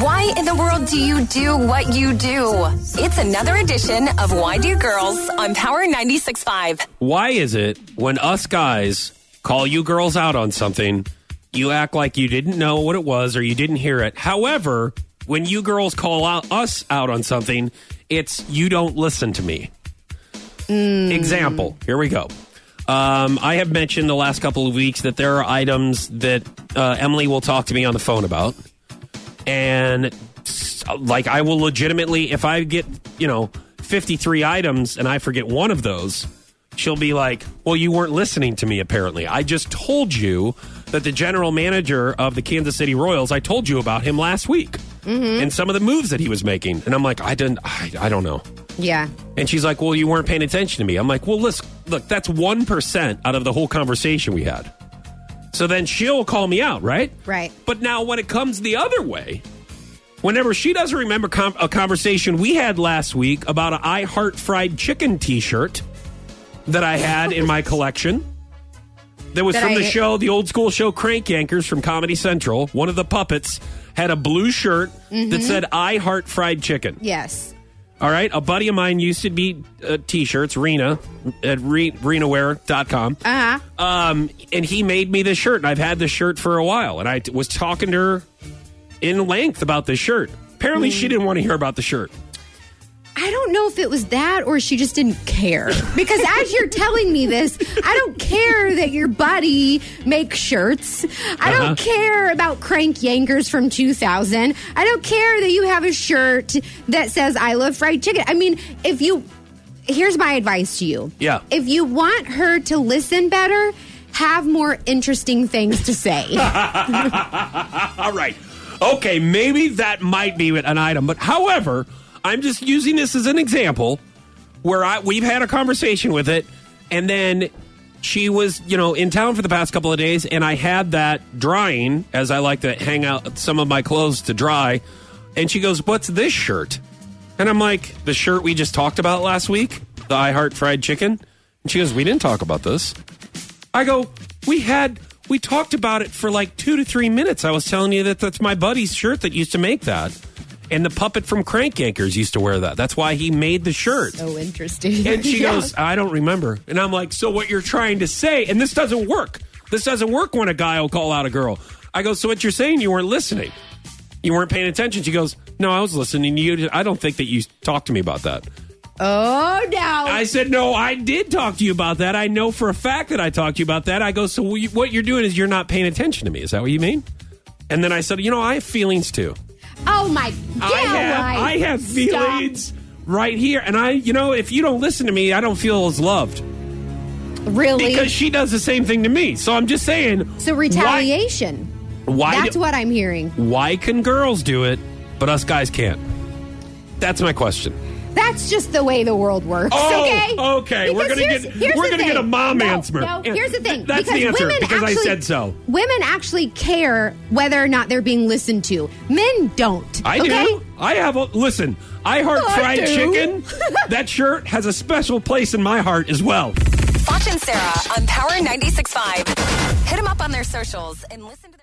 Why in the world do you do what you do? It's another edition of Why Do Girls on Power 96.5. Why is it when us guys call you girls out on something, you act like you didn't know what it was or you didn't hear it? However, when you girls call out us out on something, it's you don't listen to me. Example. Here we go. Um, I have mentioned the last couple of weeks that there are items that uh, Emily will talk to me on the phone about, and like I will legitimately, if I get you know fifty three items and I forget one of those, she'll be like, "Well, you weren't listening to me. Apparently, I just told you that the general manager of the Kansas City Royals. I told you about him last week mm-hmm. and some of the moves that he was making, and I'm like, I didn't, I, I don't know." Yeah. And she's like, Well, you weren't paying attention to me. I'm like, Well, listen, look, that's 1% out of the whole conversation we had. So then she'll call me out, right? Right. But now when it comes the other way, whenever she doesn't remember com- a conversation we had last week about an I Heart Fried Chicken t shirt that I had in my collection. That was That from the I- show, the old school show Crank Yankers from Comedy Central. One of the puppets had a blue shirt Mm-hmm. that said I Heart Fried Chicken. Yes. All right. A buddy of mine used to be uh, t-shirts, Rena, at re- renaware.com. Uh huh. Um, and he made me this shirt, and I've had this shirt for a while. And I t- was talking to her in length about this shirt. Apparently, she didn't want to hear about the shirt. I don't know if it was that or she just didn't care. Because as you're telling me this, I don't care that your buddy makes shirts. I Uh-huh. don't care about Crank Yankers from 2000. I don't care that you have a shirt that says I love fried chicken. I mean, if you here's my advice to you. Yeah. If you want her to listen better, have more interesting things to say. All right. Okay, maybe that might be an item, but however, I'm just using this as an example where I we've had a conversation with it, and then she was, you know, in town for the past couple of days, and I had that drying as I like to hang out some of my clothes to dry, and she goes, "What's this shirt?" And I'm like, "The shirt we just talked about last week, the I Heart Fried Chicken." And she goes, "We didn't talk about this." I go, we had, we talked about it for like two to three minutes. I was telling you that that's my buddy's shirt that used to make that. And the puppet from Crank Yankers used to wear that. That's why he made the shirt. so interesting. And she Yeah. goes, I don't remember. And I'm like, so what you're trying to say, and this doesn't work. This doesn't work when a guy will call out a girl. I go, so what you're saying, you weren't listening. You weren't paying attention. She goes, no, I was listening to you. I don't think that you talked to me about that. Oh, no. I said, no, I did talk to you about that. I know for a fact that I talked to you about that. I go, so what you're doing is you're not paying attention to me. Is that what you mean? And then I said, you know, I have feelings too. Oh, my God. I have, I have feelings right here. And I, you know, if you don't listen to me, I don't feel as loved Really? because she does the same thing to me. So I'm just saying. so retaliation. Why? why That's do- what I'm hearing. Why can girls do it, but us guys can't? That's my question. That's just the way the world works. Oh, okay. okay. We're gonna here's- get- here's we're gonna get a mom no, answer. No, here's the thing. That's the answer, women because I said so. Women actually care whether or not they're being listened to. Men don't. I okay? do. I have a listen. I heart oh, I fried do. chicken. that shirt has a special place in my heart as well. Foch and Sarah on Power 96.5. Hit them up on their socials and listen to